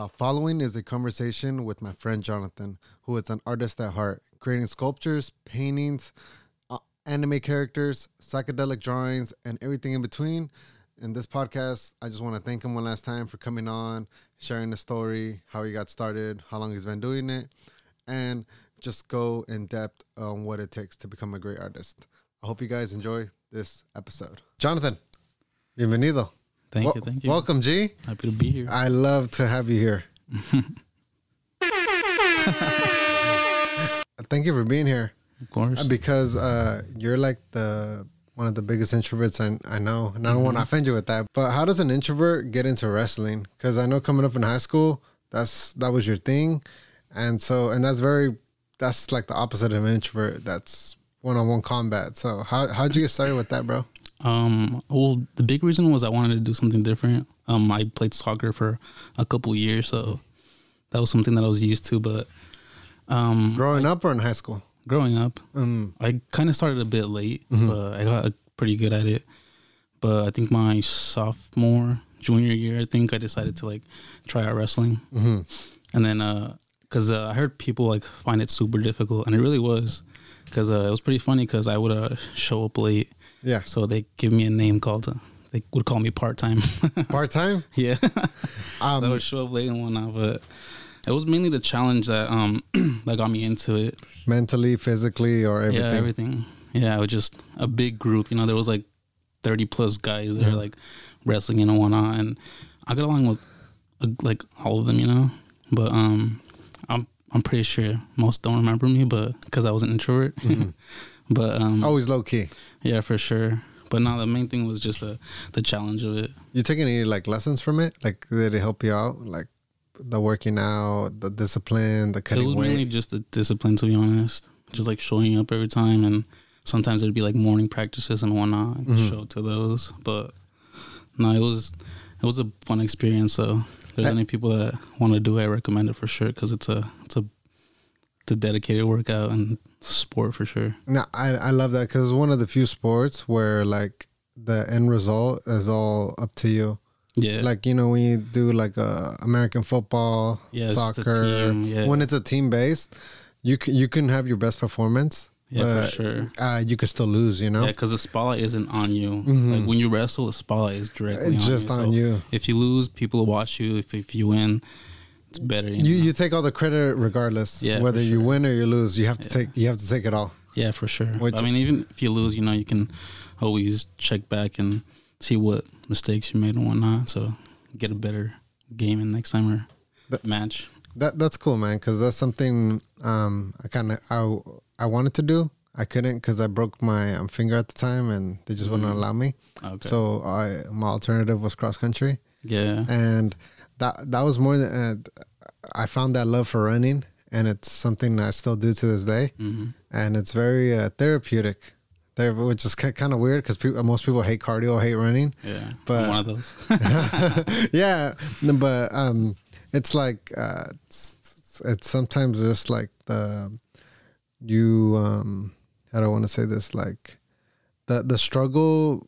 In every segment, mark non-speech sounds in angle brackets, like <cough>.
The following is a conversation with my friend Johnathan, who is an artist at heart, creating sculptures, paintings, uh, anime characters, psychedelic drawings, and everything in between. In this podcast, I just want to thank him one last time for coming on, sharing the story, how he got started, how long he's been doing it, and just go in depth on what it takes to become a great artist. I hope you guys enjoy this episode. Johnathan, bienvenido. Thank Wel- you, thank you. Welcome, G. Happy to be here. I love to have you here. <laughs> Thank you for being here of course. because uh, you're like the one of the biggest introverts I, I know, and I don't want to offend you with that. But how does an introvert get into wrestling? Because I know coming up in high school, that's that was your thing, and so and that's very that's like the opposite of an introvert. That's one-on-one combat. So how how'd you get started with that, bro? Um, well, the big reason was I wanted to do something different. Um, I played soccer for a couple years, so that was something that I was used to. But um, Growing up or in high school? growing up, Mm. I kind of started a bit late, Mhm. but I got pretty good at it. But I think my sophomore, junior year, I think I decided to like try out wrestling. hmm and then uh because uh, i heard people like find it super difficult and it really was because uh, it was pretty funny because i would uh, show up late Yeah. so they give me a name called uh, they would call me part-time <laughs> Part time. yeah <laughs> Um, i would show up late and whatnot but it was mainly the challenge that um <clears throat> that got me into it mentally, physically, or everything. yeah everything yeah it was just a big group you know there was like 30 plus guys that Yeah. are like wrestling and whatnot and i got along with uh, like all of them you know but um i'm i'm pretty sure most don't remember me but because i was an introvert Mhm. <laughs> but um Always low key. Yeah for sure but now the main thing was just the the challenge of it You taking any like lessons from it? Like did it help you out? Like the working out, the discipline, the cutting. it was weight. mainly just the discipline to be honest just like showing up every time and sometimes it'd be like morning practices and whatnot and Mhm. show to those but no it was it was a fun experience so if there's I- any people that want to do it i recommend it for sure because it's a it's a it's a dedicated workout and sport for sure no, I I love that because it's one of the few sports where like the end result is all up to you. yeah Like you know when you do like uh, American football, yeah it's soccer, team, yeah when it's a team based, you can you can have your best performance. yeah but, for sure Uh, you could still lose. You know, yeah because the spotlight isn't on you Mhm. like when you wrestle the spotlight is directly it's on just you. on So you. if you lose people will watch you if, if you win it's better you, You you take all the credit regardless. Yeah, whether for you win or you lose, you have to Yeah. take you have to take it all. Yeah, for sure. Which- I mean, even if you lose, you know, you can always check back and see what mistakes you made and whatnot. So get a better game in next time or That- match. That that's cool, man. Because that's something um, I kind of I I wanted to do. I couldn't because I broke my um, finger at the time, and they just wouldn't Mhm. allow me. Okay. So I my alternative was cross country, yeah, and that that was more than uh, I found that love for running, and it's something I still do to this day, hmm and it's very uh, therapeutic. There, which is kind of weird because people, most people hate cardio, hate running. yeah. But- I'm one of those. <laughs> yeah, but um, it's like uh, it's, it's sometimes just like the you um, how do I want to say this like the the struggle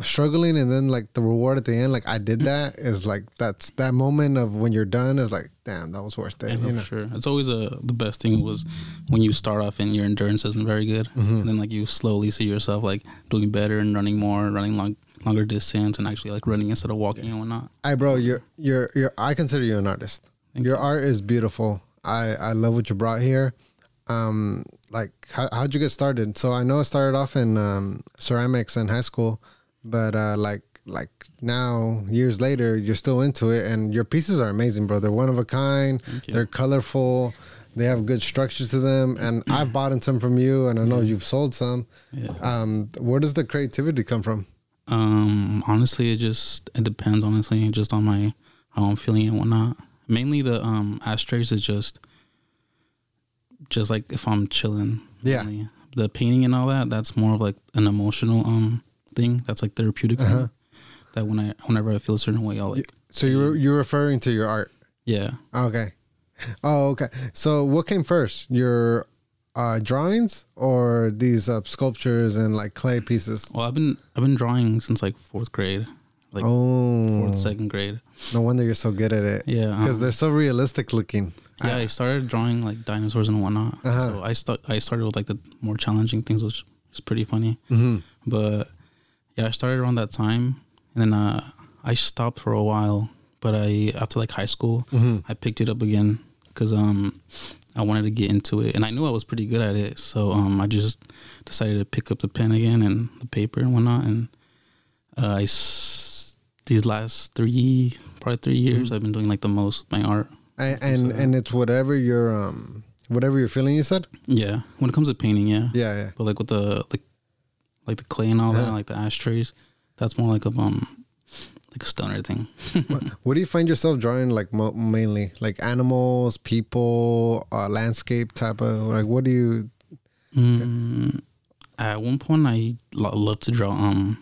struggling and then like the reward at the end like I did that is like that's that moment of when you're done is like damn that was worth it Yeah, you know sure. It's always a the best thing was when you start off and your endurance isn't very good, Mhm. and then like you slowly see yourself like doing better and running more, running long longer distance, and actually like running instead of walking and whatnot. I bro you're you're you're I consider you an artist Thank your you. art is beautiful. I I love what you brought here. Um, like how how'd you get started? So I know it started off in um, ceramics in high school, but uh, like like now years later, you're still into it, and your pieces are amazing, bro. They're one of a kind. They're colorful. They have good structure to them, and <clears throat> I've bought in some from you, and I know you've sold some. Yeah. Um, where does the creativity come from? Um, honestly, it just it depends. Honestly, just on my how I'm feeling and whatnot. Mainly the um ashtrays is just just like if I'm chilling. Yeah. mainly. The painting and all that, that's more of like an emotional um thing. That's like therapeutic. Uh-huh. That when I whenever I feel a certain way, I'll like So you're you're referring to your art. yeah. Okay. Oh, okay. So what came first? Your uh, drawings or these uh, sculptures and like clay pieces? Well, I've been I've been drawing since like fourth grade. like oh, fourth, second grade. no wonder you're so good at it. Yeah, Because um, they're so realistic looking. yeah. I- I started drawing like dinosaurs and whatnot. Uh-huh. So I start. I started with like the more challenging things, which is pretty funny. Mhm. But yeah, I started around that time, and then uh, I stopped for a while. But I after like high school, Mhm. I picked it up again because um I wanted to get into it, and I knew I was pretty good at it. So um I just decided to pick up the pen again and the paper and whatnot. And uh, I s- these last three probably three years Mhm. I've been doing like the most my art. And and, So- and it's whatever you're um whatever you're feeling. You said. Yeah, when it comes to painting, yeah. Yeah, yeah. But like with the like like the clay and all that, Uh-huh. like the ashtrays, that's more like a um like a stoner thing. <laughs> what, what do you find yourself drawing like mo- mainly like animals, people, uh, landscape type of like what do you? Mm, at one point, I lo- loved to draw um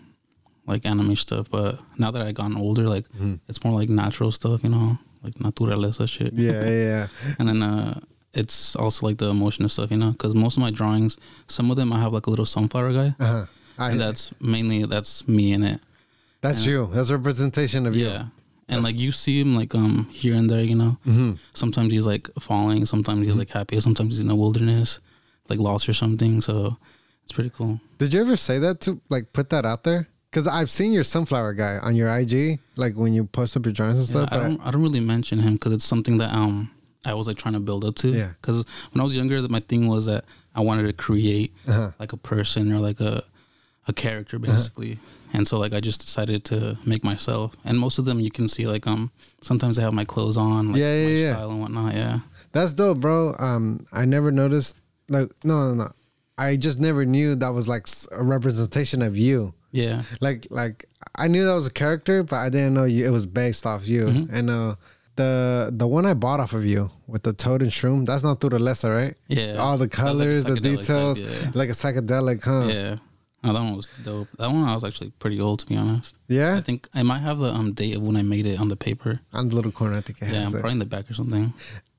like anime stuff, but now that I've gotten older, like it's more like natural stuff, you know, like naturaleza shit. Yeah, yeah, yeah. <laughs> and then uh, it's also like the emotional stuff, you know, because most of my drawings, some of them I have like a little sunflower guy, Uh-huh. I, and that's mainly that's me in it. that's yeah. you. That's a representation of you. Yeah. And like you see him like um here and there, you know. hmm Sometimes he's like falling, sometimes he's like happy, sometimes he's in the wilderness, like lost or something. So it's pretty cool. Did you ever say that to like put that out there? Because I've seen your sunflower guy on your IG, like when you post up your drawings and Yeah, stuff. I don't I don't really mention him because it's something that um I was like trying to build up to. Yeah. Because when I was younger, that my thing was that I wanted to create uh-huh. like a person or like a a character basically. And so like I just decided to make myself. And most of them you can see like um sometimes I have my clothes on, like Yeah, yeah, my yeah. style and whatnot. Yeah. That's dope, bro. Um, I never noticed. Like, no, no, no. I just never knew that was like a representation of you. Yeah. Like, like I knew that was a character, but I didn't know you, it was based off you. Mhm. And uh, the the one I bought off of you with the toad and shroom, that's not Turalesa, right? Yeah. All the was, like, colors, the psychedelic type, details, yeah. like a psychedelic, huh? Yeah. Oh, that one was dope. That one I was actually pretty old to be honest. Yeah? I think I might have the um date of when I made it on the paper. On the little corner, I think it Yeah, has I'm it. probably in the back or something.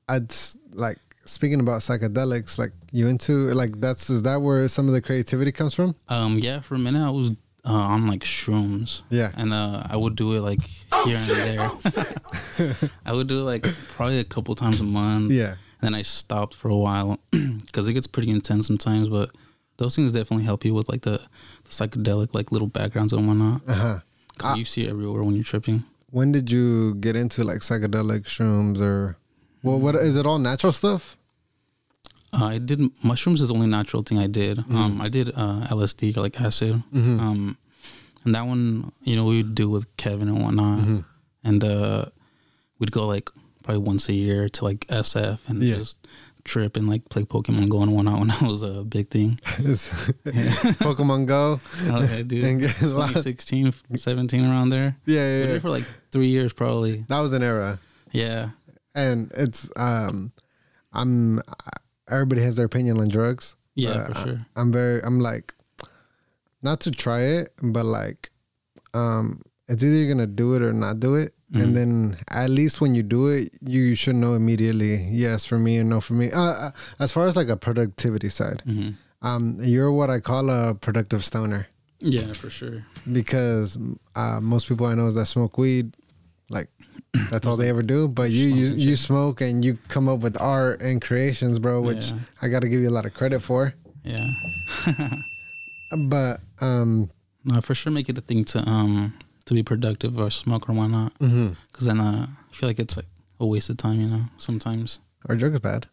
I'd like speaking about psychedelics. Like you into like that's is that where some of the creativity comes from? Um, yeah, for a minute I was uh, on like shrooms, Yeah. and uh, I would do it like here and there. <laughs> I would do it like probably a couple times a month. Yeah. And Then I stopped for a while <clears throat> because it gets pretty intense sometimes. But those things definitely help you with like the, the psychedelic like little backgrounds and whatnot. Uh huh. Because Ah. you see it everywhere when you're tripping. When did you get into like psychedelic shrooms or well, what is it all natural stuff? Uh, I did mushrooms is the only natural thing I did. Mm-hmm. Um, I did uh, LSD or like acid. Mhm. Um, and that one, you know, we would do with Kevin and whatnot. Mm-hmm. And uh, we'd go like probably once a year to like SF and Yeah. just trip and like play Pokemon Go and whatnot <laughs> when that was a big thing. <laughs> <laughs> Pokemon Go. Okay, dude. And get lost. 2016, 17, around there. Yeah, yeah, yeah. for like three years probably. That was an era, Yeah. and it's um, I'm everybody has their opinion on drugs. Yeah, for I- sure. I'm very, I'm like, not to try it, but like, um, it's either you're gonna do it or not do it, Mhm. and then at least when you do it, you should know immediately yes for me or no for me. Uh, uh, as far as like a productivity side, hmm um, you're what I call a productive stoner Yeah, for sure. because uh, most people I know that smoke weed, that's all they ever do. But you you you smoke and you come up with art and creations, bro, which Yeah. I got to give you a lot of credit for. Yeah. <laughs> But um, no, for sure make it a thing to um to be productive or smoke or whatnot. Because then uh, I feel like it's like a waste of time, you know, sometimes. our drug is bad.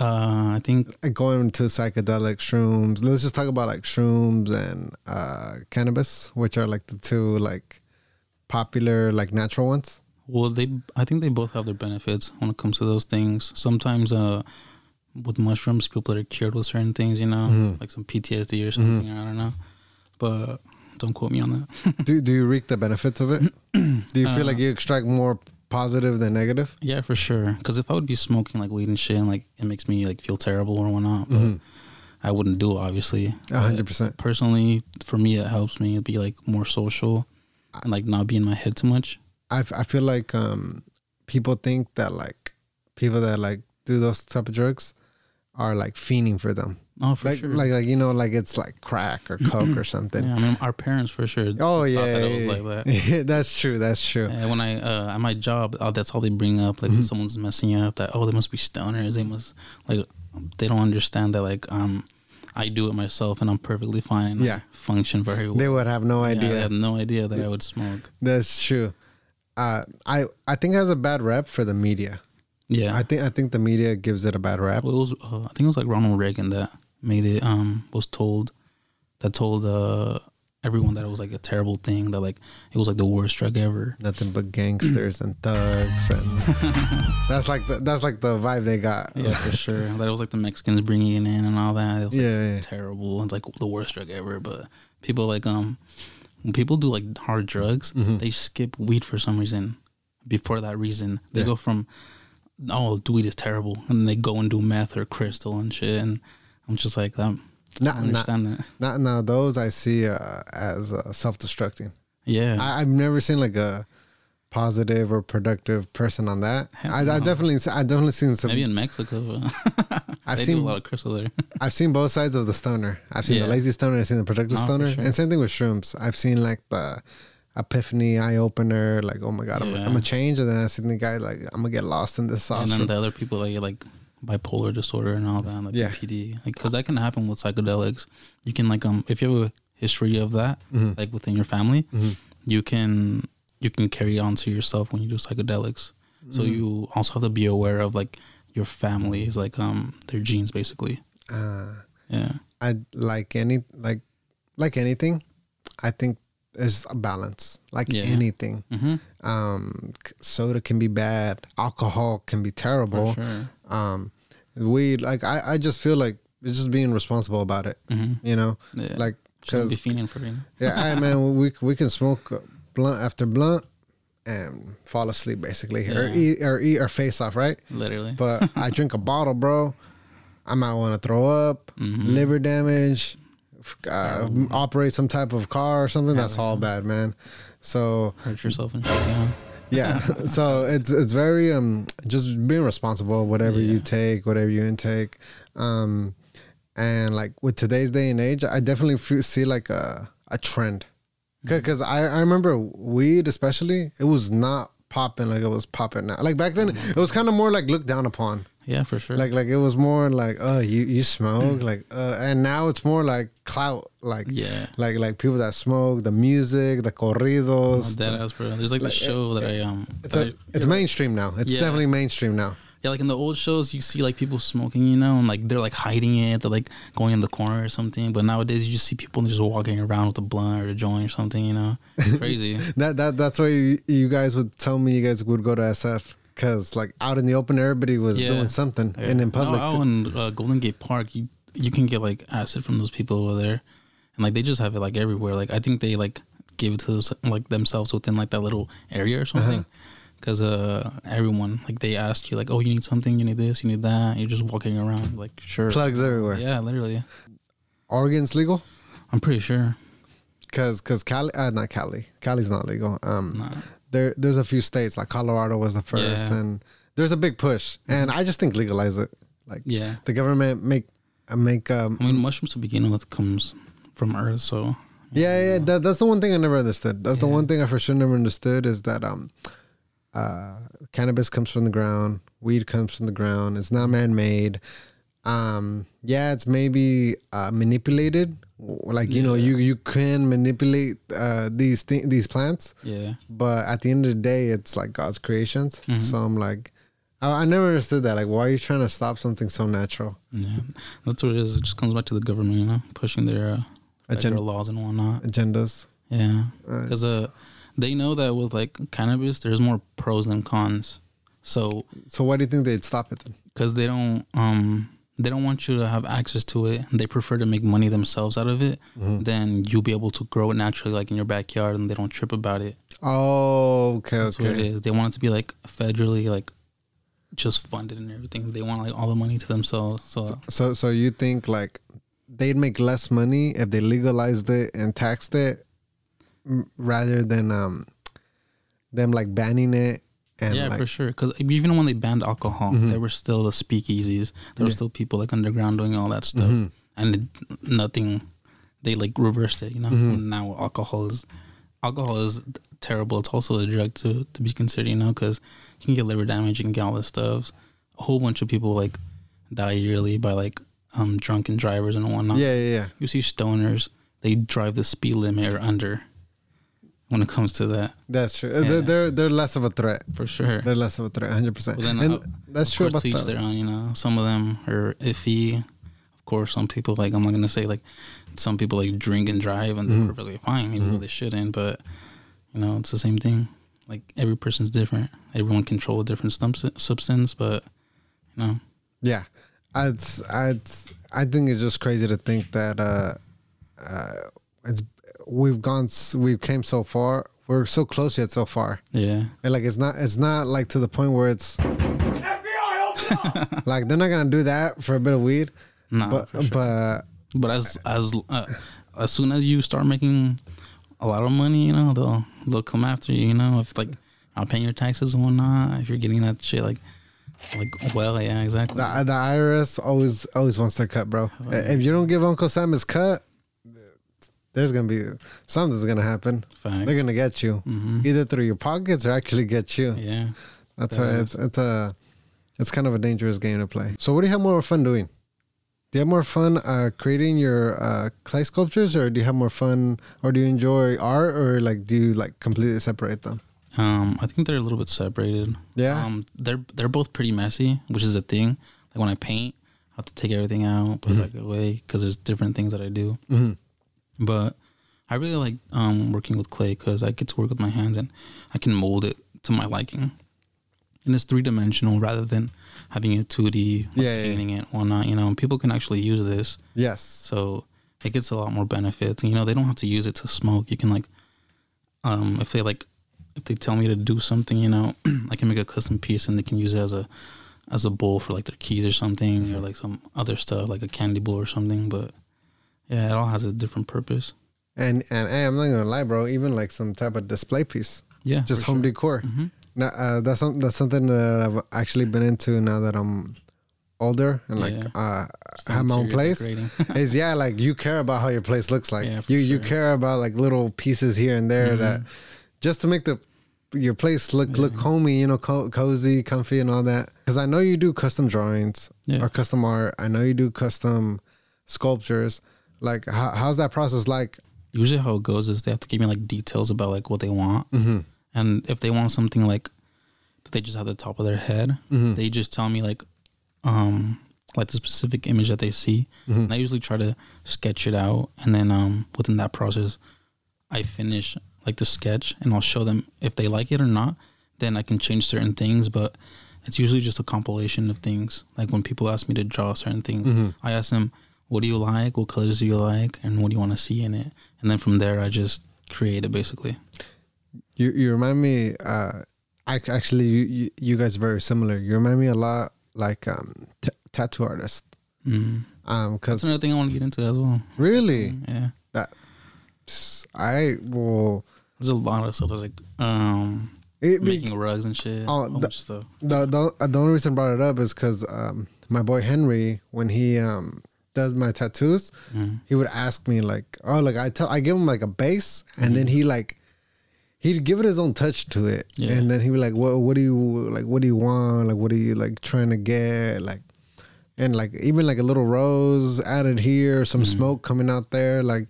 Uh, I think Like going to psychedelic shrooms. Let's just talk about like shrooms and uh, cannabis, which are like the two like popular like natural ones. well they I think they both have their benefits when it comes to those things. Sometimes uh with mushrooms people are cured with certain things, you know, Mhm. like some PTSD or something, I don't know. But don't quote me on that. <laughs> do do you reap the benefits of it? <clears throat> do you feel Uh, like you extract more positive than negative? yeah, for sure. Because if I would be smoking like weed and shit, and like it makes me like feel terrible or whatnot, but Mhm. I wouldn't do it obviously. A hundred percent. Personally, for me, it helps me be like more social and like not be in my head too much. I, f- I feel like um people think that like people that like do those type of drugs are like fiending for them. Oh, for Like, sure. like, like you know, like it's like crack or coke or something. yeah, I mean, our parents for sure. Oh yeah, that was yeah, like that. yeah. <laughs> that's true. That's true. Yeah, when I uh, at my job, oh, that's all they bring up. Like when Mhm. someone's messing up, that oh they must be stoners. They must like they don't understand that like um I do it myself and I'm perfectly fine. and I Yeah. function very well. They would have no Yeah, idea. they have no idea that I would smoke. That's true. Uh, I I think it has a bad rep for the media. Yeah, I think I think the media gives it a bad rep. well, it was uh, I think it was like Ronald Reagan that made it. Um, was told that told uh everyone that it was like a terrible thing. That like it was like the worst drug ever. Nothing but gangsters and thugs, and <laughs> that's like the, that's like the vibe they got. Yeah, for sure. That it was like the Mexicans bringing it in and all that. It was like Yeah, yeah. terrible. It's like the worst drug ever. But people like um when people do like hard drugs, Mhm. they skip weed for some reason. Before that reason, they Yeah. go from oh weed is terrible, and then they go and do meth or crystal and shit. And I'm just like that. I Not, not, that. not now. Those I see uh, as uh, self-destructing. Yeah, I, I've never seen like a positive or productive person on that. Hell I, I definitely, I definitely seen some. maybe in Mexico. <laughs> I've seen a lot of crystal there. <laughs> I've seen both sides of the stoner. I've seen Yeah. the lazy stoner. I've seen the productive Oh, stoner, sure. and same thing with shrooms. I've seen like the epiphany eye opener, like oh my god, I'm, Yeah. I'm gonna change, and then I've seen the guy like I'm gonna get lost in this sauce. and then the other people like like bipolar disorder and all that, like Yeah. Like because that can happen with psychedelics. You can like um if you have a history of that, Mhm. like within your family, Mhm. you can you can carry on to yourself when you do psychedelics. So Mhm. you also have to be aware of like your family's like um their genes basically. Uh, Yeah. I like any like like anything. I think is a balance. Like Yeah. anything. Mm-hmm. Um, soda can be bad. Alcohol can be terrible. Sure. Um, weed. Like I, I just feel like it's just being responsible about it. Mm-hmm. You know, Yeah. like because be fiending for it. yeah, I man, <laughs> we we can smoke blunt after blunt and fall asleep basically, here. or eat or eat our face off, right? Literally. But I <laughs> drink a bottle, bro. I might want to throw up, Mhm. liver damage, uh, operate some type of car or something. That's Hell all bad, man. So hurt yourself and shit. Yeah. yeah, <laughs> so it's it's very um just being responsible, whatever you take, whatever you intake, um, and like with today's day and age, I definitely feel, see like a a trend, Mm-hmm. because I I remember weed especially, it was not popping like it was popping now. Like back then, Mm-hmm. it was kind of more like looked down upon. Yeah, for sure. Like like it was more like oh you you smoke like uh, and now it's more like clout like yeah. like like people that smoke the music the corridos. Dead the- ass, bro. There's like, like, the show that I um. it's that a, I- it's mainstream now. It's Yeah. definitely mainstream now. Yeah, like in the old shows, you see like people smoking, you know, and like they're like hiding it, they're like going in the corner or something. But nowadays, you just see people just walking around with a blunt or a joint or something, you know, It's <laughs> crazy. That that that's why you, you guys would tell me you guys would go to SF because like out in the open, everybody was Yeah. doing something Yeah. and in public. No, out in uh, Golden Gate Park, you you can get like acid from those people over there, and like they just have it like everywhere. Like I think they like give it to those, like themselves within like that little area or something. Because uh, everyone like they ask you like, oh, you need something, you need this, you need that. You're just walking around like sure. Plugs everywhere. Yeah, literally. Oregon's legal I'm pretty sure. because because Cali, uh, not Cali, Cali's not legal. Um, Nah. There there's a few states like Colorado was the first, Yeah. Mm-hmm. and there's a big push, and I just think legalize it. Like Yeah. the government make uh, make um I mean, mushrooms to begin with comes from Earth, so yeah yeah that, that's the one thing I never understood. That's the one thing I for sure never understood is that um uh cannabis comes from the ground, weed comes from the ground. It's not man made. Um yeah, it's maybe uh manipulated. Like you know, you you can manipulate uh these thi- these plants, yeah. but at the end of the day, it's like God's creations. Mhm. So I'm like, I, I never understood that. Like, why are you trying to stop something so natural? Yeah, that's what it is. It just comes back to the government, you know, pushing their uh, Agen- federal laws and whatnot. agendas. Yeah, Uh, because uh, they know that with like cannabis, there's more pros than cons. So, so why do you think they'd stop it then? because they don't um they don't want you to have access to it. They prefer to make money themselves out of it. Mm-hmm. Then you'll be able to grow it naturally, like in your backyard, and they don't trip about it. Oh, okay, That's what it is They want it to be like federally, like just funded and everything. They want like all the money to themselves. So, So, so you think like they'd make less money if they legalized it and taxed it, rather than um them like banning it And yeah, like, for sure. Because even when they banned alcohol, Mhm. there were still the speakeasies. There were still people like underground doing all that stuff, Mhm. and it, nothing. They like reversed it. You know. Mhm. Now alcohol is alcohol is terrible. It's also a drug to to be considered. You know, because you can get liver damage. You can get all this stuff. A whole bunch of people like die yearly by like um drunken drivers and whatnot. yeah, yeah, yeah. You see stoners. They drive the speed limit or under. When it comes to that, That's true. Yeah. They're, they're less of a threat. for sure. They're less of a threat, hundred percent. And uh, that's true about to each their own. You know, some of them are iffy. Of course, some people like I'm not gonna say like some people like drink and drive and they're Mhm. perfectly fine, even though Mhm. they shouldn't. But you know, it's the same thing. Like every person's different. Everyone control a different stum- substance, but you know, Yeah, I'd, I'd, I think it's just crazy to think that uh, uh, it's we've gone, we've came so far. We're so close yet so far, yeah, and like it's not, it's not like to the point where it's FBI, <laughs> like they're not gonna do that for a bit of weed, nah, but sure. but but as as uh, as soon as you start making a lot of money, you know, they'll they'll come after you. You know, if like not paying your taxes and whatnot, if you're getting that shit like like well, yeah, exactly. the, the IRS always always wants their cut, bro. If you don't give Uncle Sam his cut, there's gonna be something's gonna happen. Fact. They're gonna get you hmm either through your pockets or actually get you. Yeah. That's That why is. it's it's a it's kind of a dangerous game to play. So what do you have more fun doing? Do you have more fun uh, creating your uh, clay sculptures, or do you have more fun, or do you enjoy art, or like do you like completely separate them? Um, I think they're a little bit separated. Yeah. Um, they're they're both pretty messy, which is a thing. Like when I paint, I have to take everything out, put Mhm. it back away, because there's different things that I do. Mm-hmm. But I really like um working with clay because I get to work with my hands and I can mold it to my liking. And it's three dimensional rather than having a two D, like Yeah, yeah, yeah. painting it, whatnot. You know, and people can actually use this. Yes. So it gets a lot more benefits. You know, they don't have to use it to smoke. You can like, um, if they like, if they tell me to do something, you know, <clears throat> I can make a custom piece and they can use it as a, as a bowl for like their keys or something, or like some other stuff like a candy bowl or something. But yeah, it all has a different purpose. And and hey, I'm not gonna lie, bro. Even like some type of display piece, Yeah, just home decor. hmm Now, uh, that's some, that's something that I've actually been into now that I'm older and like Yeah. uh, have my own place. is <laughs> yeah, like you care about how your place looks like. Yeah, you you care about like little pieces here and there Mhm. that just to make the your place look look homey, you know, co- cozy, comfy, and all that. Because I know you do custom drawings Yeah. or custom art. I know you do custom sculptures. Like, how, how's that process like? Usually, how it goes is they have to give me like details about like what they want, Mm-hmm. and if they want something like that they just have the top of their head, Mm-hmm. they just tell me like um like the specific image that they see Mm-hmm. and i usually try to sketch it out and then um within that process i finish like the sketch and i'll show them if they like it or not then i can change certain things but it's usually just a compilation of things like when people ask me to draw certain things Mhm. i ask them what do you like what colors do you like and what do you want to see in it and then from there i just create it basically You you remind me. Uh, ac- actually, you, you you guys are very similar. You remind me a lot like um t- tattoo artist. mm. Um, because another thing i want to get into as well really, yeah That I will. There's a lot of stuff. There's like um It be, making rugs and shit. Oh, the- stuff. the, the the only reason I brought it up is because um my boy Henry when he um does my tattoos Mm. he would ask me like oh like I tell I give him like a base and then he like he'd give it his own touch to it Yeah. and then he would be like what what do you like what do you want like what are you like trying to get like and like even like a little rose added here some smoke coming out there like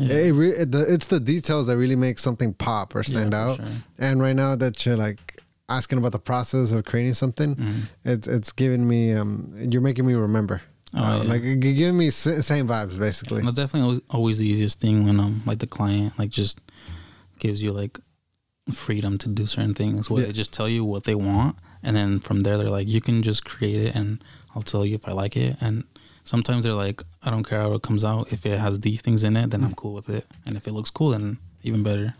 Yeah. it, re- it, the, it's the details that really make something pop or stand Yeah, out sure. and right now that you're like asking about the process of creating something, Mm. it's it's giving me um you're making me remember. Oh, Uh, yeah. Like giving me same vibes basically. Well, definitely always, always the easiest thing when um like the client like just gives you like freedom to do certain things where Yeah. they just tell you what they want and then from there they're like you can just create it and I'll tell you if I like it and sometimes they're like I don't care how it comes out if it has these things in it then I'm cool with it and if it looks cool then even better.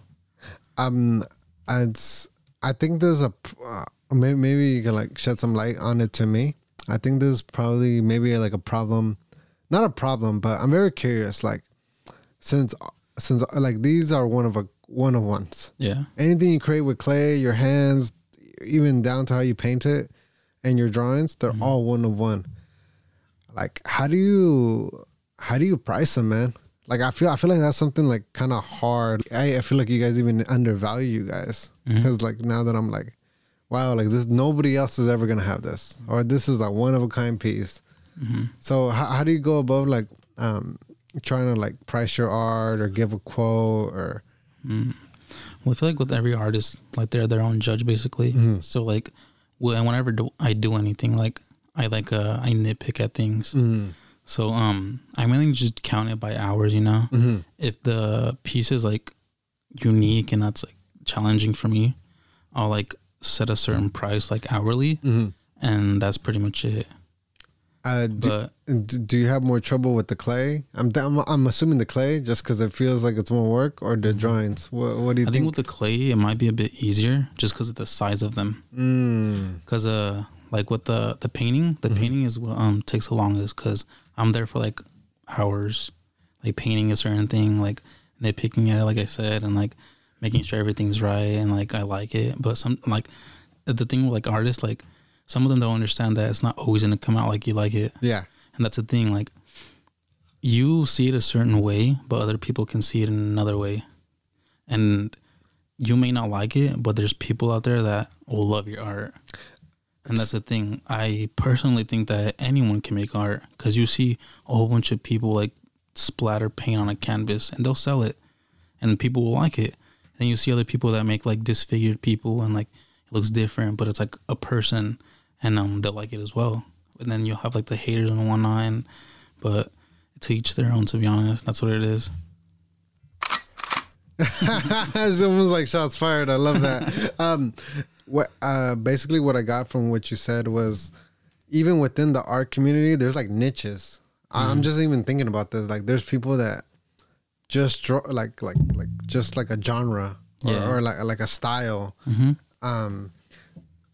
Um, it's I think there's a uh, maybe maybe you can like shed some light on it to me. I think this is probably maybe like a problem, not a problem, but I'm very curious. Like since since like these are one of a one of ones. Yeah. anything you create with clay, your hands, even down to how you paint it and your drawings, they're Mm-hmm. all one of one. Like, how do you how do you price them, man? Like, I feel I feel like that's something like kind of hard. I, I feel like you guys even undervalue you guys because like now that I'm like, wow, like this nobody else is ever gonna have this, or this is a one of a kind piece. hmm So how, how do you go above like um trying to like price your art or give a quote or Mm. Well, I feel like with every artist, like they're their own judge, basically. Mhm. So like, when- whenever do I do anything, like I like uh I nitpick at things. mm-hmm. So um, I mainly just count it by hours. You know, Mm-hmm. if the piece is like unique and that's like challenging for me, I'll like set a certain price like hourly, Mm-hmm. and that's pretty much it. Uh, do, But do you have more trouble with the clay? I'm I'm, I'm assuming the clay just because it feels like it's more work, or the drawings. What What do you Mm-hmm. I think think? with the clay, it might be a bit easier just because of the size of them. mm. Cause uh, like with the the painting, the Mhm. painting is what um takes the longest. Cause I'm there for like hours, like painting a certain thing, like nitpicking at it, like I said, and like making sure everything's right and like I like it. But some like the thing with like artists, like some of them don't understand that it's not always gonna come out like you like it, Yeah. and that's the thing. Like you see it a certain way, but other people can see it in another way, and you may not like it, but there's people out there that will love your art. And that's the thing. I personally think that anyone can make art because you see a whole bunch of people like splatter paint on a canvas and they'll sell it and people will like it. And then you see other people that make like disfigured people and like it looks different, but it's like a person and um they'll like it as well. And then you'll have like the haters and whatnot. And, but to each their own, to be honest. That's what it is. <laughs> it's almost like shots fired. I love that. <laughs> um, what uh, basically what I got from what you said was even within the art community, there's like niches. I'm just even thinking about this. Like, there's people that just draw like like like just like a genre or, Yeah. or like like a style. Mm-hmm. Um,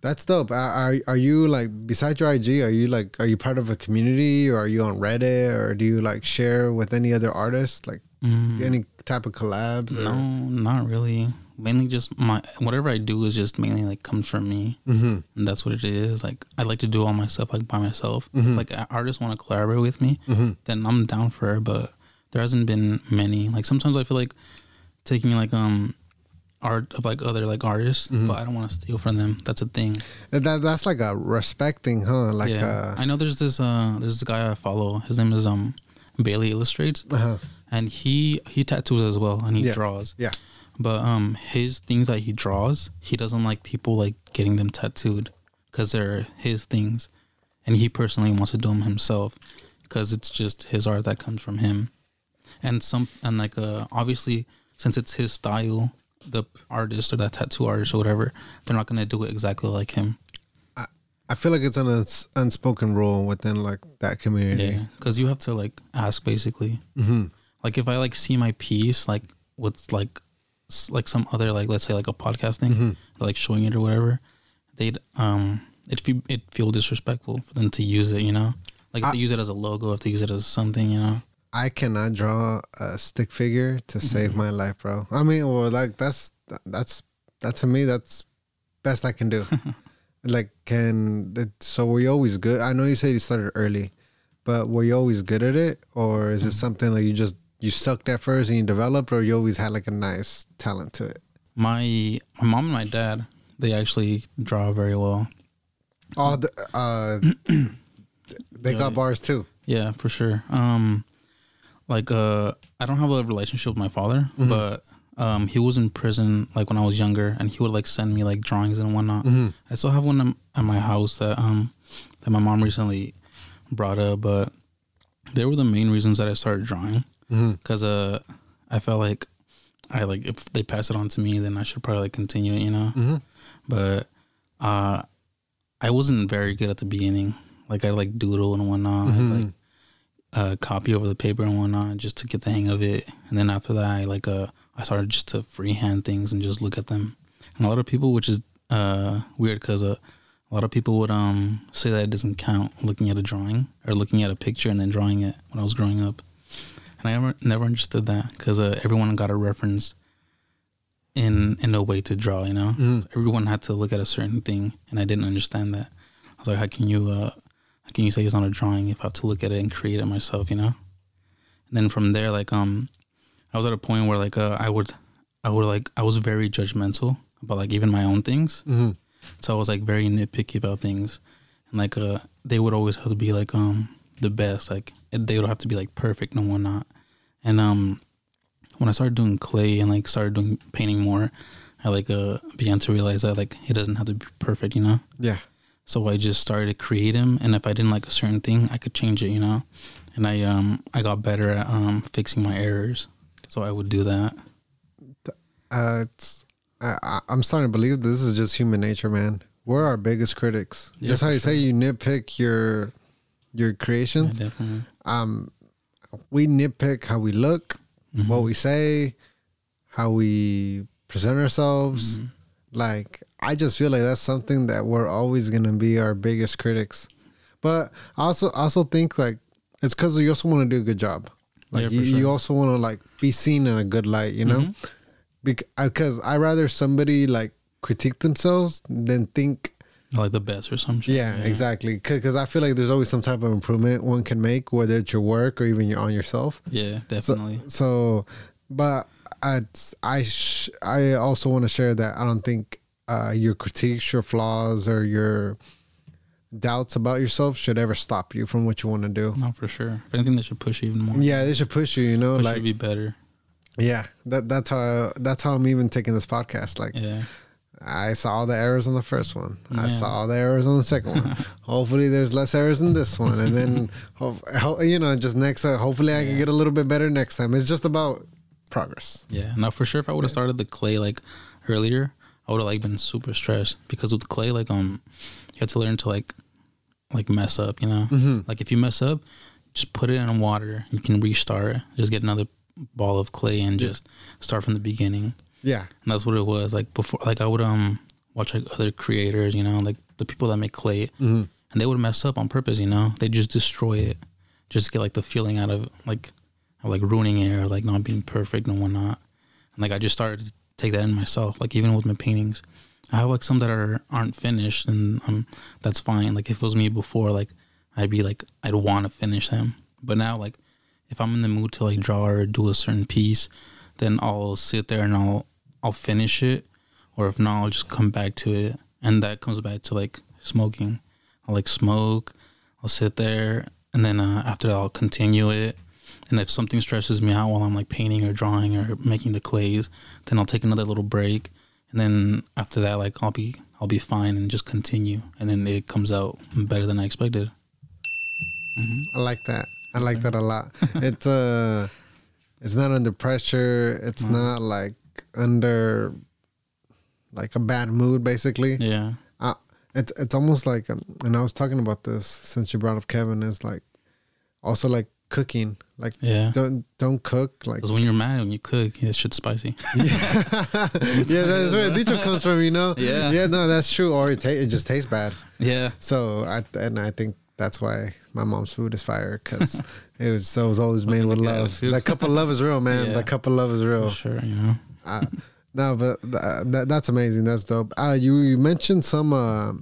that's dope. Are, are are you like besides your IG? Are you like are you part of a community or are you on Reddit or do you like share with any other artists like Mm. any type of collabs? No, not really. Mainly just my whatever I do is just mainly like comes from me, Mm-hmm. and that's what it is. Like I like to do all my stuff like by myself. Mhm. Like artists want to collaborate with me, Mm-hmm. then I'm down for it. But there hasn't been many. Like sometimes I feel like taking like um art of like other like artists, Mhm. but I don't want to steal from them. That's a thing. That that's like a respect thing, huh? Like yeah, uh, I know there's this uh there's this guy I follow. His name is um Bailey Illustrates, uh and he he tattoos as well, and he Yeah. draws. Yeah. But um, his things that he draws, he doesn't like people like getting them tattooed because they're his things, and he personally wants to do them himself because it's just his art that comes from him, and some and like uh obviously since it's his style, the artist or that tattoo artist or whatever, they're not gonna do it exactly like him. I feel like it's an uns- unspoken rule within like that community. Yeah, because you have to like ask basically. Mm-hmm. like if I like see my piece like with like s- like some other like let's say like a podcast thing Mm-hmm. like showing it or whatever they'd um it feel it feel disrespectful for them to use it you know like if I- they use it as a logo if they use it as something you know I cannot draw a stick figure to save Mm-hmm. my life, bro. I mean, well, like that's that's that to me that's best I can do. <laughs> like, can so were you always good? I know you said you started early, but were you always good at it, or is it Mm-hmm. something like you just you sucked at first and you developed, or you always had like a nice talent to it? my my mom and my dad they actually draw very well Oh, the, uh, <clears throat> they got bars too. yeah for sure um like uh i don't have a relationship with my father Mhm. but um he was in prison like when i was younger and he would like send me like drawings and whatnot Mm-hmm. I still have one at- my house that um that my mom recently brought up, but they were the main reasons that I started drawing Mm-hmm. because uh I felt like I like if they pass it on to me, then I should probably like continue it, you know. Mm-hmm. But uh I wasn't very good at the beginning. Like I like doodle and whatnot, Mhm. like uh copy over the paper and whatnot just to get the hang of it. And then after that, I like uh I started just to freehand things and just look at them. And a lot of people, which is uh weird because uh, a lot of people would um say that it doesn't count looking at a drawing or looking at a picture and then drawing it when I was growing up. And I never never understood that because uh, everyone got a reference in in a way to draw. You know, Mhm. everyone had to look at a certain thing, and I didn't understand that. I was like, how can you uh, how can you say it's not a drawing if I have to look at it and create it myself? You know. And then from there, like um, I was at a point where like uh, I would, I would like I was very judgmental about like even my own things. Mm-hmm. So I was like very nitpicky about things, and like uh, they would always have to be like um the best. Like they would have to be like perfect and whatnot. And um, when I started doing clay and like started doing painting more, I like uh began to realize that like it doesn't have to be perfect, you know. Yeah. So I just started to create them, and if I didn't like a certain thing, I could change it, you know. And I um I got better at um fixing my errors, so I would do that. Uh, it's, I, I'm starting to believe this is just human nature, man. We're our biggest critics. Yeah, just how you say you nitpick your your Yeah, creations. definitely. Um, we nitpick how we look, Mhm. what we say, how we present ourselves. Mhm. Like, I just feel like that's something that we're always gonna be our biggest critics. But I also also think like it's because you also want to do a good job. Like Yeah, you, you also want to like be seen in a good light, you know. Mhm. Because I rather somebody like critique themselves than think like the best or some shit. yeah, exactly because i feel like there's always some type of improvement one can make whether it's your work or even your on yourself Yeah, definitely. so but i i sh- i also want to share that i don't think uh your critiques your flaws or your doubts about yourself should ever stop you from what you want to do no, for sure. If anything, they should push you even more. yeah they should push you you know push you like to be better. yeah that that's how that's how i'm even taking this podcast like Yeah, I saw all the errors on the first one. I saw all the errors on the second one. <laughs> hopefully, there's less errors in this one, and then, <laughs> ho- ho- you know, just next. Uh, hopefully, I can get a little bit better next time. It's just about progress. yeah. No, for sure. If I would have started the clay like earlier, I would have like been super stressed because with clay, like um, you have to learn to like like mess up. You know, Mm-hmm. like if you mess up, just put it in water. You can restart. Just get another ball of clay and just start from the beginning. Yeah, And that's what it was. Like before, like I would um watch like other creators, you know, like the people that make clay, mm-hmm. and they would mess up on purpose, you know. They just destroy it, just get like the feeling out of like, of, like ruining it or like not being perfect and whatnot. And like I just started to take that in myself. Like even with my paintings, I have like some that are aren't finished, and um that's fine. Like if it was me before, like I'd be like I'd want to finish them, but now like if I'm in the mood to like draw or do a certain piece, then I'll sit there and I'll I'll finish it, or if not, I'll just come back to it, and that comes back to like smoking. I'll like smoke, I'll sit there, and then uh, after that, I'll continue it. And if something stresses me out while I'm like painting or drawing or making the clays, then I'll take another little break, and then after that, like I'll be I'll be fine and just continue, and then it comes out better than I expected. hmm I like that. I like that a lot. <laughs> it's uh, it's not under pressure. It's Mhm. not like under like a bad mood. Basically, Yeah, it's it's almost like um, and I was talking about this since you brought up Kevin is like also like cooking like yeah. don't don't cook like Because when you're mad when you cook, yeah, shit's spicy. <laughs> yeah, yeah that's where Dicho comes from you know Yeah. yeah no that's true or it, ta- it just tastes bad yeah, so I and I think that's why my mom's food is fire because <laughs> it was so it was always made with love that cup of love is real man Yeah. that cup of love is real. for sure. You know. uh, no but th- that, that's amazing that's dope uh you you mentioned some uh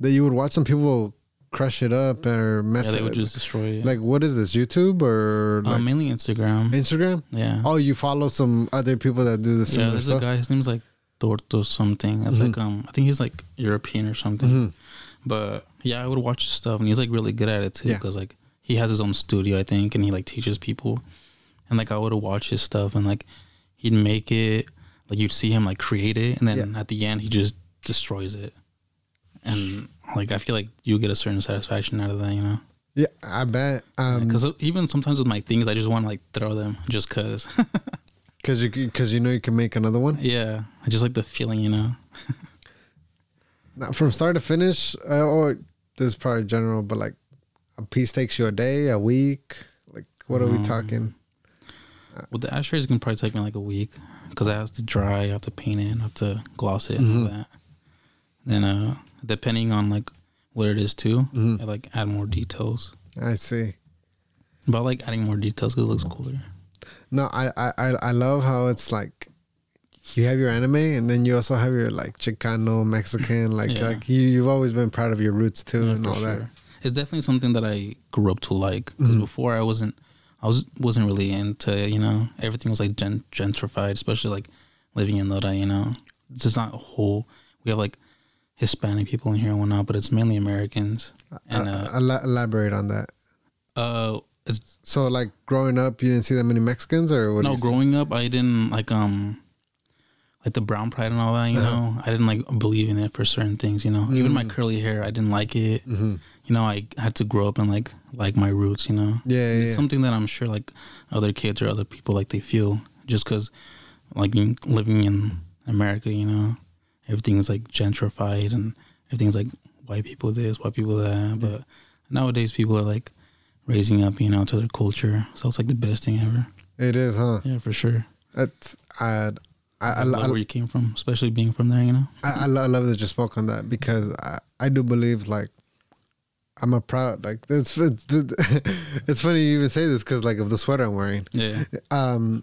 that you would watch some people crush it up or mess Yeah, they it would just destroy it. like what is this YouTube or like um, mainly Instagram. Instagram? yeah. Oh, you follow some other people that do the yeah, there's stuff. a guy. His name's like Torto something. It's Mhm. like um, I think he's like European or something. Mhm. But yeah, I would watch his stuff, and he's like really good at it too. Yeah. Because like he has his own studio, I think, and he like teaches people. And like I would watch his stuff, and like he'd make it. Like you'd see him like create it, and then Yeah. at the end he just destroys it. And like I feel like you get a certain satisfaction out of that, you know. Yeah, I bet. Um, Because even sometimes with my things, I just want to like throw them just cause. <laughs> because you because you know you can make another one. yeah, I just like the feeling, you know. <laughs> Now, from start to finish, uh, or this is probably general, but like a piece takes you a day, a week. Like, what are we Um, talking? Well, the ashtrays, it can probably take me like a week because I have to dry, I have to paint it, I have to gloss it, and Mhm. all that. Then, uh, depending on like what it is too, Mhm. I like add more details. I see. But I like adding more details because it looks cooler. No, I, I I love how it's like you have your anime, and then you also have your like Chicano, Mexican, like Yeah. like you you've always been proud of your roots too, Yeah, and all that. It's definitely something that I grew up to like because Mhm. before I wasn't, I was wasn't really into you know everything was like gen- gentrified, especially like living in Lodi. You know, it's just not a whole. We have like Hispanic people in here and whatnot, but it's mainly Americans. And Uh, uh, ela- elaborate on that. uh, it's So like growing up, you didn't see that many Mexicans, or what? no see? growing up, I didn't like um. Like the brown pride and all that, you Uh-huh. know, I didn't like believe in it for certain things, you know. Even my Mm. curly hair, I didn't like it. Mhm. You know, I had to grow up and like like my roots, you know. Yeah, yeah, it's yeah. something that I'm sure like other kids or other people like they feel just because like living in America, you know, everything's like gentrified and everything's like white people this, white people that. But nowadays people are like raising up, you know, to their culture. So it's like the best thing ever. It is, huh? Yeah, for sure. That's I. I, I, I love where you came from, especially being from there, you know. I, I lo- I love that you spoke on that because I, I do believe like I'm a proud like it's it's, <laughs> funny you even say this because like of the sweater I'm wearing Yeah. um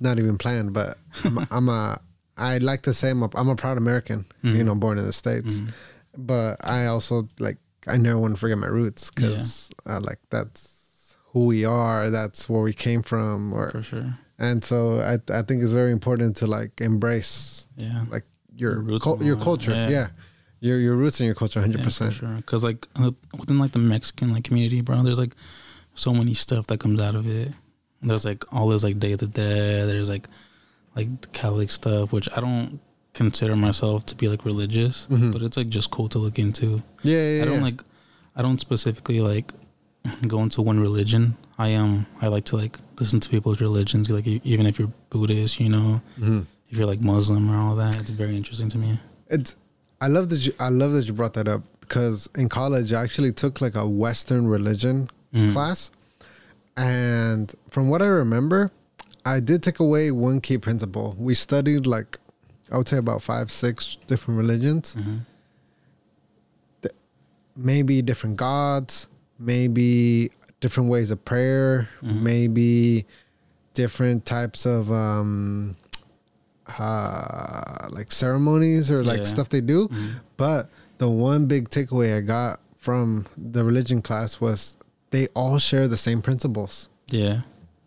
not even planned but I'm, <laughs> I'm a I like to say I'm a, I'm a proud American you Mhm. know born in the states Mhm. but I also like I never want to forget my roots because uh, like that's who we are that's where we came from or For sure. and so I I think it's very important to like embrace Yeah. like your Your roots your culture. yeah. Yeah. Your your roots and your culture, hundred Yeah, for percent. sure. Because like uh, within like the Mexican like community, bro, there's like so many stuff that comes out of it. There's like all this like Day of the Dead. There's like like Catholic stuff, which I don't consider myself to be like religious, Mhm. but it's like just cool to look into. Yeah, yeah, I don't yeah. like I don't specifically like go into one religion. I am I like to like listen to people's religions, like even if you're Buddhist, you know, Mhm. if you're like Muslim or all that. It's very interesting to me. It's I love that you I love that you brought that up because in college I actually took like a Western religion Mm. class, and from what I remember, I did take away one key principle. We studied like I would say about five six different religions, Mhm. maybe different gods, maybe different ways of prayer, Mhm. maybe different types of um uh like ceremonies or like Yeah. stuff they do. Mhm. But the one big takeaway I got from the religion class was they all share the same principles. Yeah.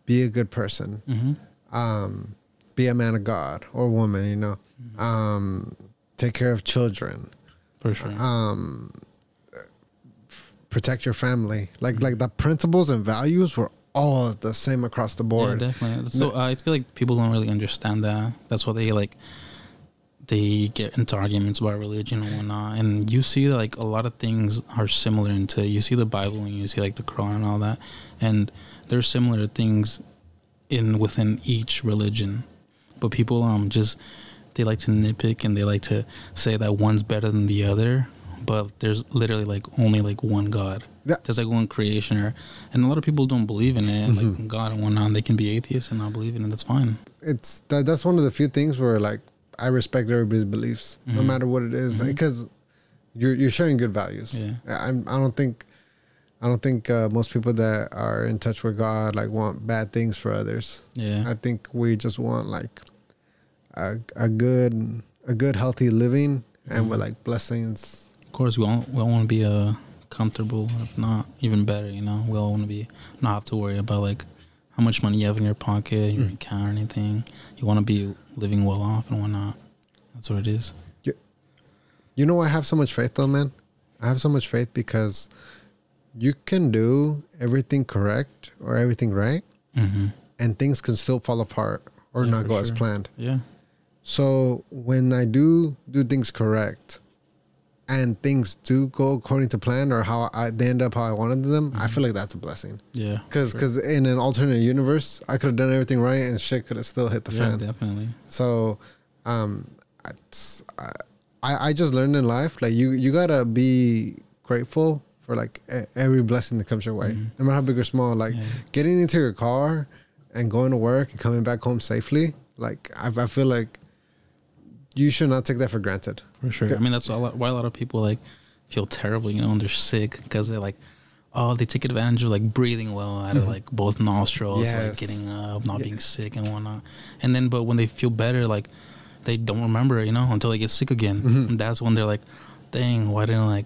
Be a good person. hmm Um be a man of God or woman, you know. Mm-hmm. Um take care of children. For sure. um protect your family like like the principles and values were all the same across the board Yeah, definitely. So I feel like people don't really understand that. That's why they like they get into arguments about religion and whatnot. And you see like a lot of things are similar into you see the Bible and you see like the Quran and all that, and there's similar things in within each religion. But people um just they like to nitpick and they like to say that one's better than the other. But there's literally like only like one God. Yeah. There's like one creationer, and a lot of people don't believe in it, Mhm. like God and whatnot. They can be atheists and not believe in it. That's fine. it's that that's one of the few things where like i respect everybody's beliefs no Mhm. matter what it is, because you're you're sharing good values Yeah. i'm i don't think i don't think uh, most people that are in touch with god like want bad things for others Yeah. i think we just want like a, a good a good healthy living and with Mhm. like blessings of course, we all we all want to be uh comfortable, if not even better. You know, we all want to be not have to worry about like how much money you have in your pocket, your Mm. account, or anything. You want to be living well off and whatnot. That's what it is. You know, I have so much faith though, man. I have so much faith because you can do everything correct or everything right, Mm-hmm. and things can still fall apart or Yeah, not go as planned. Yeah. So when I do do things correct, and things do go according to plan or how I they end up how I wanted them, I Mhm. feel like that's a blessing. Yeah. Because sure. in an alternate universe, I could have done everything right and shit could have still hit the yeah, fan. definitely. So, um, I I just learned in life like you you gotta be grateful for like every blessing that comes your way, Mhm. no matter how big or small. Like yeah. getting into your car and going to work and coming back home safely. Like I, I feel like you should not take that for granted. For sure. I mean, that's a lot, why a lot of people like feel terrible, you know, when they're sick because they're like, oh, they take advantage of like breathing well out of Mhm. like both nostrils, Yes. like getting up, not Yeah. being sick and whatnot. And then, but when they feel better, like they don't remember you know, until they get sick again. Mhm. And that's when they're like, dang, why didn't I like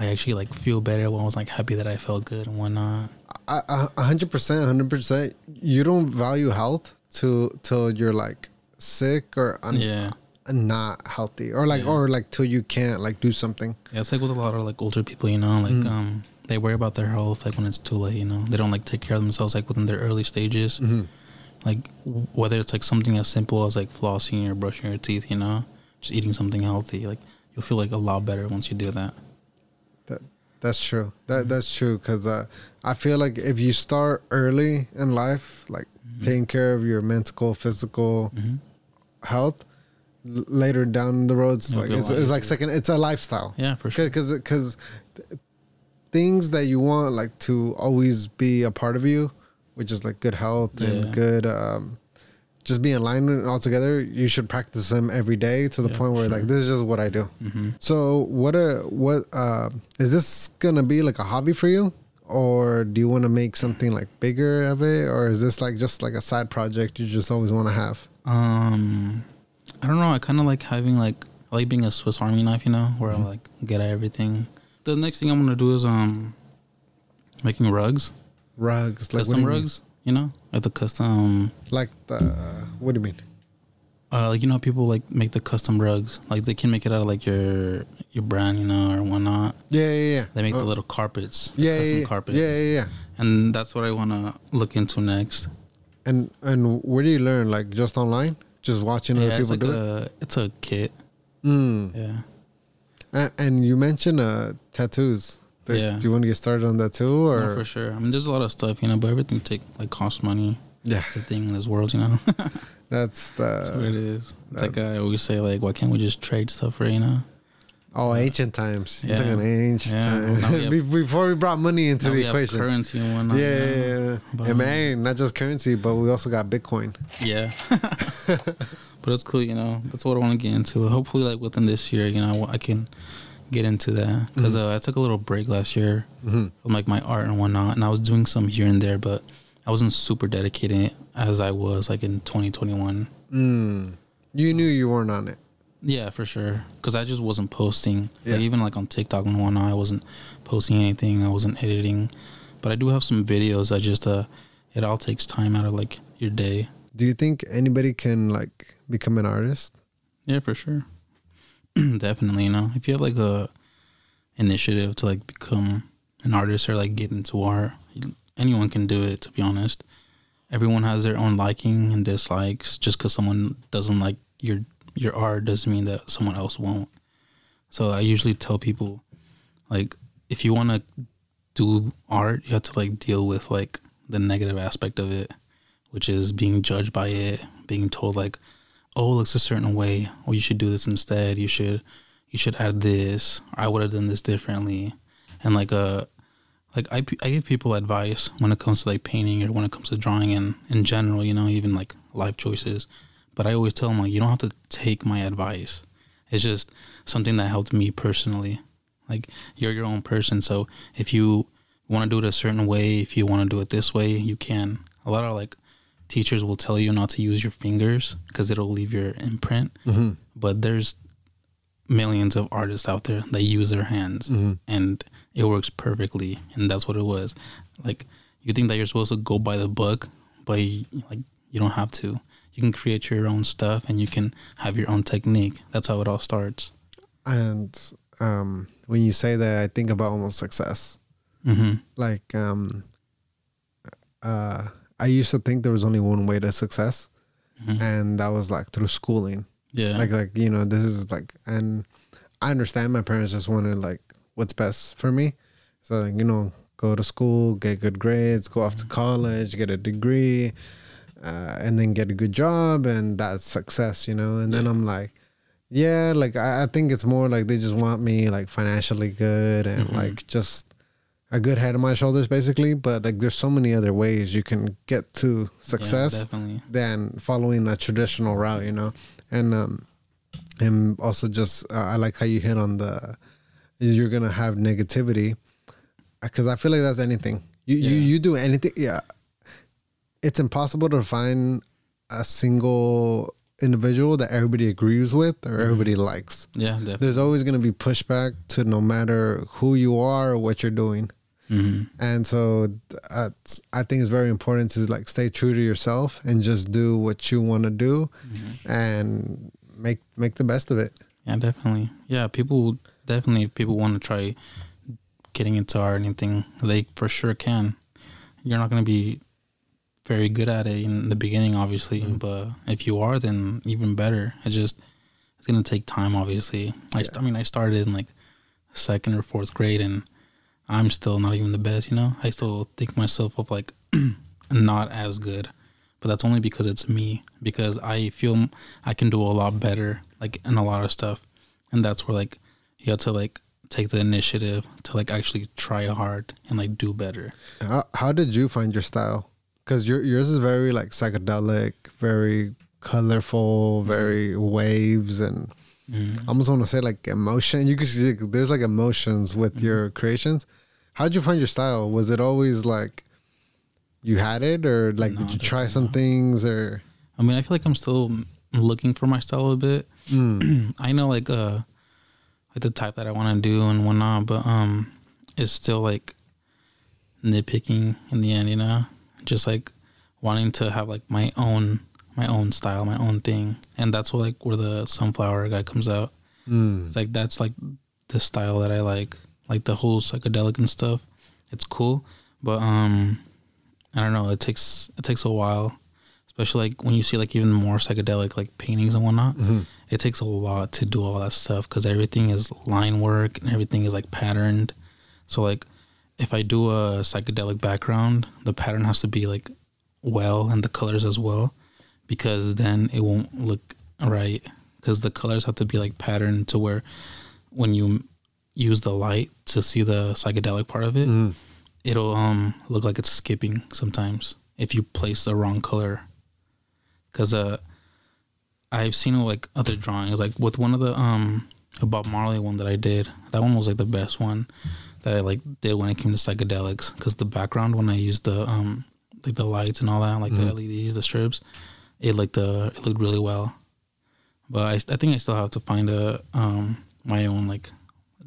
I actually like feel better when I was like happy that I felt good and whatnot. A hundred percent, hundred percent. You don't value health till till you're like sick or un- Yeah. not healthy, or like Yeah. or like till you can't like do something. Yeah, it's like with a lot of like older people, you know, like Mm. um they worry about their health like when it's too late, you know. They don't like take care of themselves like within their early stages. Mm-hmm. Like whether it's like something as simple as like flossing or brushing your teeth, you know, just eating something healthy, like you'll feel like a lot better once you do that. That that's true. That that's true because uh, I feel like if you start early in life, like Mm-hmm. taking care of your mental, physical hmm health, l- later down the road, it's It'll like it's, it's like second. It's a lifestyle. Yeah, for sure. because because things that you want like to always be a part of you which is like good health Yeah. and good um just be in line all together you should practice them every day to the Yeah, point where sure. like this is just what i do hmm so what are what uh is this gonna be like a hobby for you or do you want to make something like bigger of it or is this like just like a side project you just always want to have Um, I don't know. I kind of like having like I like being a Swiss Army knife, you know, where Mhm. I like get at everything. The next thing I'm gonna do is um making rugs, rugs like custom you rugs. You know, like the custom. like the what do you mean Uh, like you know, how people like make the custom rugs. Like they can make it out of like your your brand, you know, or whatnot. yeah yeah yeah They make the Oh, little carpets, yeah custom yeah, yeah carpets. yeah yeah yeah and that's what I want to look into next. And and where do you learn? Like just online? Just watching other yeah, it's people like do it? a it's a kit. Mm. Yeah, And, and you mentioned uh, tattoos. Th- Yeah. Do you want to get started on that too, or no, for sure. I mean, there's a lot of stuff, you know, but everything take like costs money. yeah? It's a thing in this world, you know. <laughs> That's That's what it the is. It's like I always say, like, why can't we just trade stuff for you know? oh ancient times. You're Yeah. talking ancient Yeah, times. now we <laughs> Before we brought money into the we have equation. currency and whatnot. yeah, know? yeah, yeah. But, and um, man, not just currency, but we also got Bitcoin. Yeah. <laughs> but it's cool, you know. That's what I want to get into. Hopefully, like within this year, you know, I can get into that because Mhm. uh, I took a little break last year hmm from like my art and whatnot, and I was doing some here and there, but I wasn't super dedicated as I was like in 2021. Mm. You knew you weren't on it. Yeah, for sure. Because I just wasn't posting. Yeah. Like even like on TikTok and whatnot, I wasn't posting anything. I wasn't editing. But I do have some videos. I just uh, it all takes time out of like your day. Do you think anybody can like become an artist? Yeah, for sure. <clears throat> Definitely, you know, if you have like a initiative to like become an artist or like get into art, anyone can do it. To be honest, everyone has their own liking and dislikes. Just because someone doesn't like your your art doesn't mean that someone else won't. So I usually tell people, like, if you want to do art, you have to like deal with like the negative aspect of it, which is being judged by it, being told like, oh, it looks a certain way, or you should do this instead. You should, you should add this. I would have done this differently, and like uh, like I I give people advice when it comes to like painting or when it comes to drawing and in general, you know, even like life choices. But I always tell them like, you don't have to take my advice. It's just something that helped me personally. Like you're your own person, so if you want to do it a certain way, if you want to do it this way, you can. A lot of like teachers will tell you not to use your fingers because it'll leave your imprint. Mm-hmm. But there's millions of artists out there that use their hands Mm-hmm. and it works perfectly and that's what it was like you think that you're supposed to go by the book but you, like you don't have to you can create your own stuff and you can have your own technique that's how it all starts And um, when you say that, I think about almost success. mm-hmm. Like, um, uh, I used to think there was only one way to success, Mm-hmm. and that was like through schooling. yeah Like, like you know, this is like, and I understand my parents just wanted like what's best for me. So like, you know, go to school, get good grades, go off to college, get a degree, uh, and then get a good job, and that's success, you know. And then I'm like, yeah, like I, I think it's more like they just want me like financially good and Mhm. like just a good head on my shoulders, basically. But like, there's so many other ways you can get to success yeah, than following a traditional route, you know. And um, and also just uh, I like how you hit on the you're gonna have negativity because I feel like that's anything. You you Yeah. you do anything, yeah. It's impossible to find a single individual that everybody agrees with or Mhm. everybody likes. Yeah, definitely. There's always going to be pushback to no matter who you are or what you're doing. Hmm And so uh, I think it's very important to like stay true to yourself and just do what you want to do hmm and make make the best of it. Yeah, definitely. Yeah, people definitely. If people want to try getting into art or anything, they for sure can. You're not going to be very good at it in the beginning, obviously, Mhm. but if you are, then even better. It's just it's going to take time, obviously. I, st- I mean, I started in like second or fourth grade, and I'm still not even the best. You know, I still think myself of like <clears throat> not as good, but that's only because it's me. Because I feel I can do a lot better, like in a lot of stuff, and that's where like you have to like take the initiative to like actually try hard and like do better. How, how did you find your style? Because your yours is very like psychedelic, very colorful, mm-hmm. very waves, and Mm. I almost want to say like emotion. You can see there's like emotions with Mhm. your creations. How'd you find your style? Was it always like you had it, or like No, did you try some things, or I mean, I feel like I'm still looking for my style a bit. Mm. <clears throat> I know like uh like the type that I want to do and whatnot, but um, it's still like nitpicking in the end, you know, just like wanting to have like my own my own style, my own thing, and that's what like where the sunflower guy comes out. Mm. It's like that's like the style that I like, like the whole psychedelic and stuff. It's cool, but um, I don't know. It takes it takes a while, especially like when you see like even more psychedelic like paintings and whatnot. Mhm. It takes a lot to do all that stuff because everything is line work and everything is like patterned. So like, if I do a psychedelic background, the pattern has to be like well and the colors as well, because then it won't look right. Because the colors have to be like patterned to where when you use the light to see the psychedelic part of it, Mhm. it'll um look like it's skipping sometimes if you place the wrong color. Cause uh, I've seen like other drawings, like with one of the um Bob Marley one that I did. That one was like the best one that I like did when it came to psychedelics. Cause the background when I used the um like the lights and all that, like Mhm. the LEDs, the strips, it like the it looked really well. But I I think I still have to find a um my own like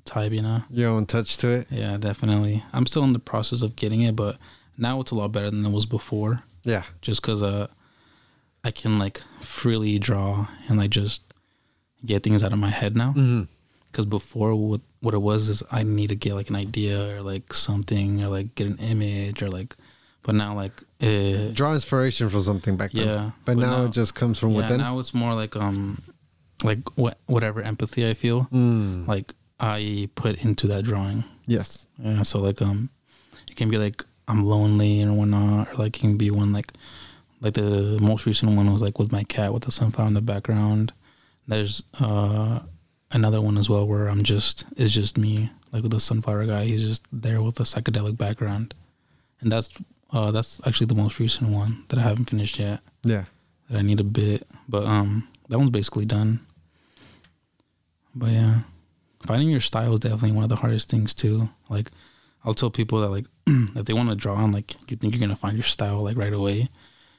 type, you know. your own touch to it. Yeah, definitely. I'm still in the process of getting it, but now it's a lot better than it was before. Yeah. Just because uh, I can like freely draw and like just get things out of my head now. Mm-hmm. Because before, what what it was is I need to get like an idea or like something or like get an image or like, but now like uh, Draw inspiration from something back then. yeah. But, now, it just comes from yeah, within. now it's more like um, like what whatever empathy I feel Mm. like I put into that drawing. yes. Yeah, so like um, it can be like I'm lonely and whatnot, or like it can be one like like the most recent one was like with my cat with the sunflower in the background. There's uh another one as well where I'm just it's just me like with the sunflower guy. He's just there with a psychedelic background, and that's uh that's actually the most recent one that I haven't finished yet. Yeah. That I need a bit, but um that one's basically done. But yeah, finding your style is definitely one of the hardest things too. Like, I'll tell people that like <clears throat> if they want to draw and like you think you're gonna find your style like right away,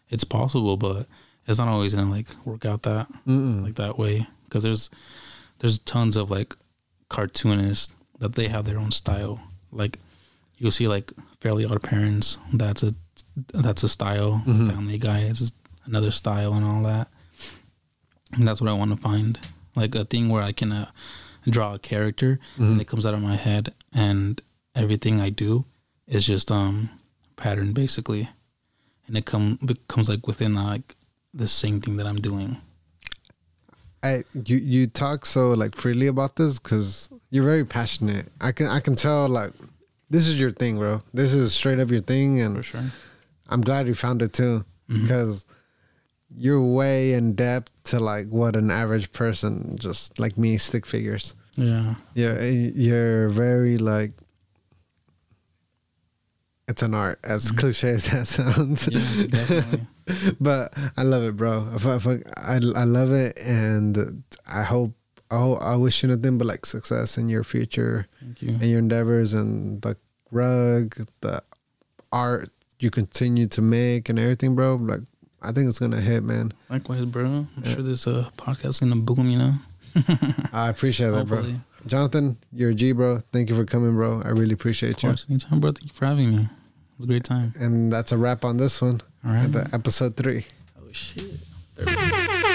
it's possible, but it's not always gonna like work out that Mm-mm. like that way because there's there's tons of like cartoonists that they have their own style. Like you'll see like Fairly Odd Parents, that's a that's a style. Mhm. Family Guy is another style and all that. And that's what I want to find, like a thing where I can uh, draw a character Mhm. and it comes out of my head, and everything I do is just um pattern basically, and it come becomes like within like the same thing that I'm doing. I you you talk so like freely about this because you're very passionate. I can I can tell like this is your thing, bro. This is straight up your thing, For and sure. I'm glad you found it too Mhm. because you're way in depth to like what an average person just like me stick figures. Yeah. You're you're very like it's an art as Mhm. cliche as that <laughs> sounds. Yeah, definitely. <laughs> but I love it, bro. If I, I, I love it, and I hope I hope, I wish you nothing but like success in your future Thank you. and your endeavors and the rug, the art you continue to make and everything, bro. Like I think it's gonna hit, man. Likewise, bro. I'm Yeah. sure this uh, podcast is gonna boom. You know. <laughs> I appreciate that, bro. Johnathan, you're a G, bro. Thank you for coming, bro. I really appreciate Of course, anytime, bro. Thank you for having me. It was a great time. And that's a wrap on this one, All right. at the episode three. Oh shit. There we go.